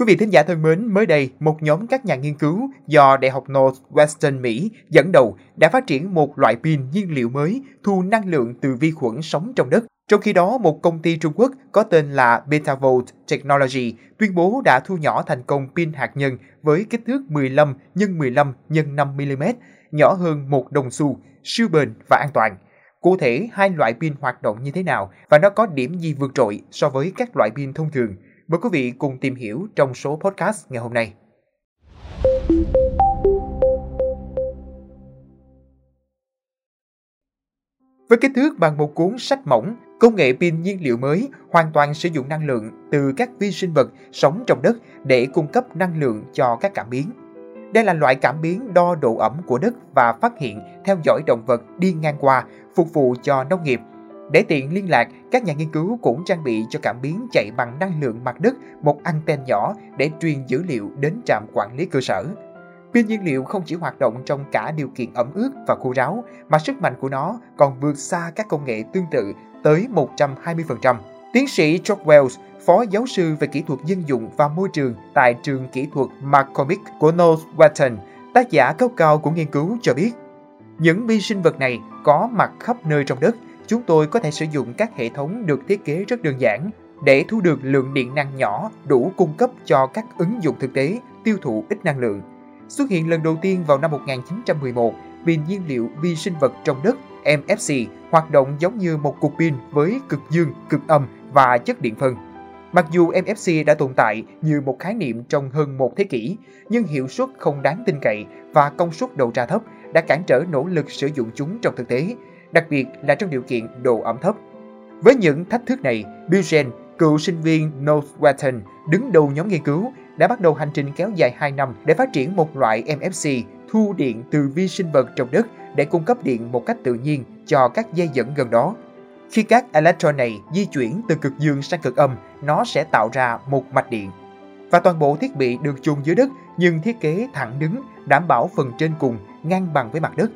Quý vị thính giả thân mến, mới đây, một nhóm các nhà nghiên cứu do Đại học Northwestern Mỹ dẫn đầu đã phát triển một loại pin nhiên liệu mới thu năng lượng từ vi khuẩn sống trong đất. Trong khi đó, một công ty Trung Quốc có tên là Betavolt Technology tuyên bố đã thu nhỏ thành công pin hạt nhân với kích thước 15 x 15 x 5 mm, nhỏ hơn một đồng xu, siêu bền và an toàn. Cụ thể, hai loại pin hoạt động như thế nào và nó có điểm gì vượt trội so với các loại pin thông thường? Mời quý vị cùng tìm hiểu trong số podcast ngày hôm nay. Với kích thước bằng một cuốn sách mỏng, công nghệ pin nhiên liệu mới hoàn toàn sử dụng năng lượng từ các vi sinh vật sống trong đất để cung cấp năng lượng cho các cảm biến. Đây là loại cảm biến đo độ ẩm của đất và phát hiện theo dõi động vật đi ngang qua, phục vụ cho nông nghiệp để tiện liên lạc, các nhà nghiên cứu cũng trang bị cho cảm biến chạy bằng năng lượng mặt đất một anten nhỏ để truyền dữ liệu đến trạm quản lý cơ sở. Pin nhiên liệu không chỉ hoạt động trong cả điều kiện ẩm ướt và khô ráo, mà sức mạnh của nó còn vượt xa các công nghệ tương tự tới 120%. Tiến sĩ George Wells, phó giáo sư về kỹ thuật dân dụng và môi trường tại trường kỹ thuật McCormick của Northwestern, tác giả cấp cao của nghiên cứu cho biết, những vi sinh vật này có mặt khắp nơi trong đất – chúng tôi có thể sử dụng các hệ thống được thiết kế rất đơn giản để thu được lượng điện năng nhỏ đủ cung cấp cho các ứng dụng thực tế tiêu thụ ít năng lượng. Xuất hiện lần đầu tiên vào năm 1911, pin nhiên liệu vi sinh vật trong đất MFC hoạt động giống như một cục pin với cực dương, cực âm và chất điện phân. Mặc dù MFC đã tồn tại như một khái niệm trong hơn một thế kỷ, nhưng hiệu suất không đáng tin cậy và công suất đầu ra thấp đã cản trở nỗ lực sử dụng chúng trong thực tế, đặc biệt là trong điều kiện độ ẩm thấp. Với những thách thức này, Bill Jen, cựu sinh viên Northwestern, đứng đầu nhóm nghiên cứu, đã bắt đầu hành trình kéo dài 2 năm để phát triển một loại MFC thu điện từ vi sinh vật trong đất để cung cấp điện một cách tự nhiên cho các dây dẫn gần đó. Khi các electron này di chuyển từ cực dương sang cực âm, nó sẽ tạo ra một mạch điện. Và toàn bộ thiết bị được chôn dưới đất nhưng thiết kế thẳng đứng, đảm bảo phần trên cùng ngang bằng với mặt đất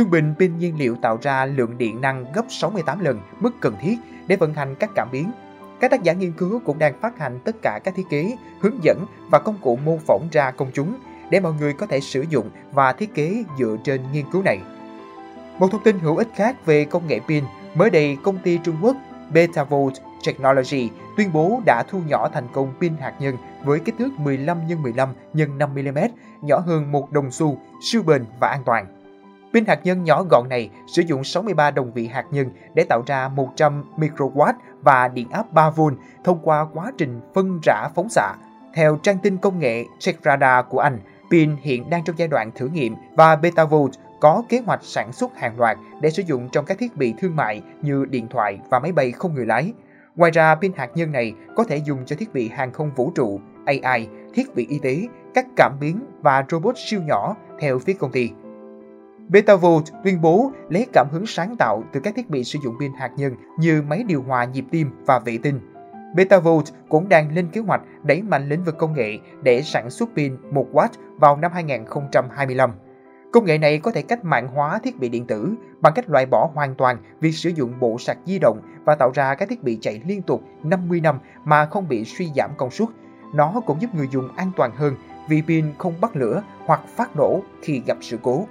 Trung bình pin nhiên liệu tạo ra lượng điện năng gấp 68 lần mức cần thiết để vận hành các cảm biến. Các tác giả nghiên cứu cũng đang phát hành tất cả các thiết kế, hướng dẫn và công cụ mô phỏng ra công chúng để mọi người có thể sử dụng và thiết kế dựa trên nghiên cứu này. Một thông tin hữu ích khác về công nghệ pin, mới đây công ty Trung Quốc Betavolt Technology tuyên bố đã thu nhỏ thành công pin hạt nhân với kích thước 15 x 15 x 5 mm, nhỏ hơn một đồng xu, siêu bền và an toàn. Pin hạt nhân nhỏ gọn này sử dụng 63 đồng vị hạt nhân để tạo ra 100 microwatt và điện áp 3V thông qua quá trình phân rã phóng xạ. Theo trang tin công nghệ Checkradar của Anh, pin hiện đang trong giai đoạn thử nghiệm và Betavolt có kế hoạch sản xuất hàng loạt để sử dụng trong các thiết bị thương mại như điện thoại và máy bay không người lái. Ngoài ra, pin hạt nhân này có thể dùng cho thiết bị hàng không vũ trụ, AI, thiết bị y tế, các cảm biến và robot siêu nhỏ theo phía công ty. Betavolt tuyên bố lấy cảm hứng sáng tạo từ các thiết bị sử dụng pin hạt nhân như máy điều hòa nhịp tim và vệ tinh. Betavolt cũng đang lên kế hoạch đẩy mạnh lĩnh vực công nghệ để sản xuất pin 1W vào năm 2025. Công nghệ này có thể cách mạng hóa thiết bị điện tử bằng cách loại bỏ hoàn toàn việc sử dụng bộ sạc di động và tạo ra các thiết bị chạy liên tục 50 năm mà không bị suy giảm công suất. Nó cũng giúp người dùng an toàn hơn vì pin không bắt lửa hoặc phát nổ khi gặp sự cố.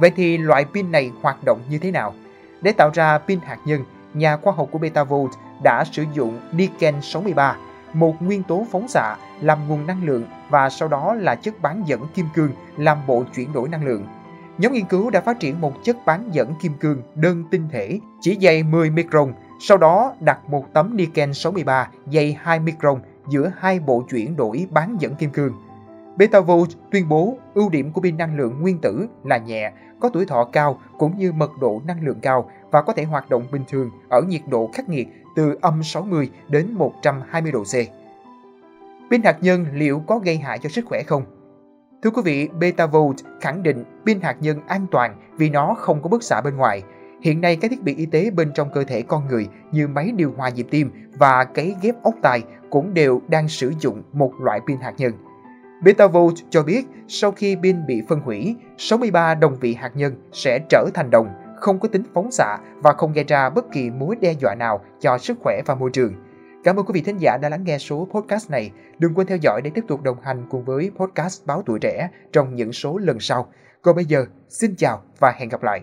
Vậy thì loại pin này hoạt động như thế nào? Để tạo ra pin hạt nhân, nhà khoa học của Betavolt đã sử dụng Niken 63, một nguyên tố phóng xạ làm nguồn năng lượng và sau đó là chất bán dẫn kim cương làm bộ chuyển đổi năng lượng. Nhóm nghiên cứu đã phát triển một chất bán dẫn kim cương đơn tinh thể chỉ dày 10 micron, sau đó đặt một tấm Niken 63 dày 2 micron giữa hai bộ chuyển đổi bán dẫn kim cương. Betavolt tuyên bố ưu điểm của pin năng lượng nguyên tử là nhẹ, có tuổi thọ cao cũng như mật độ năng lượng cao và có thể hoạt động bình thường ở nhiệt độ khắc nghiệt từ âm 60 đến 120 độ C. Pin hạt nhân liệu có gây hại cho sức khỏe không? Thưa quý vị, Betavolt khẳng định pin hạt nhân an toàn vì nó không có bức xạ bên ngoài. Hiện nay các thiết bị y tế bên trong cơ thể con người như máy điều hòa nhịp tim và cấy ghép ốc tai cũng đều đang sử dụng một loại pin hạt nhân. Betavolt cho biết sau khi pin bị phân hủy, 63 đồng vị hạt nhân sẽ trở thành đồng, không có tính phóng xạ và không gây ra bất kỳ mối đe dọa nào cho sức khỏe và môi trường. Cảm ơn quý vị thính giả đã lắng nghe số podcast này. Đừng quên theo dõi để tiếp tục đồng hành cùng với podcast Báo Tuổi Trẻ trong những số lần sau. Còn bây giờ, xin chào và hẹn gặp lại.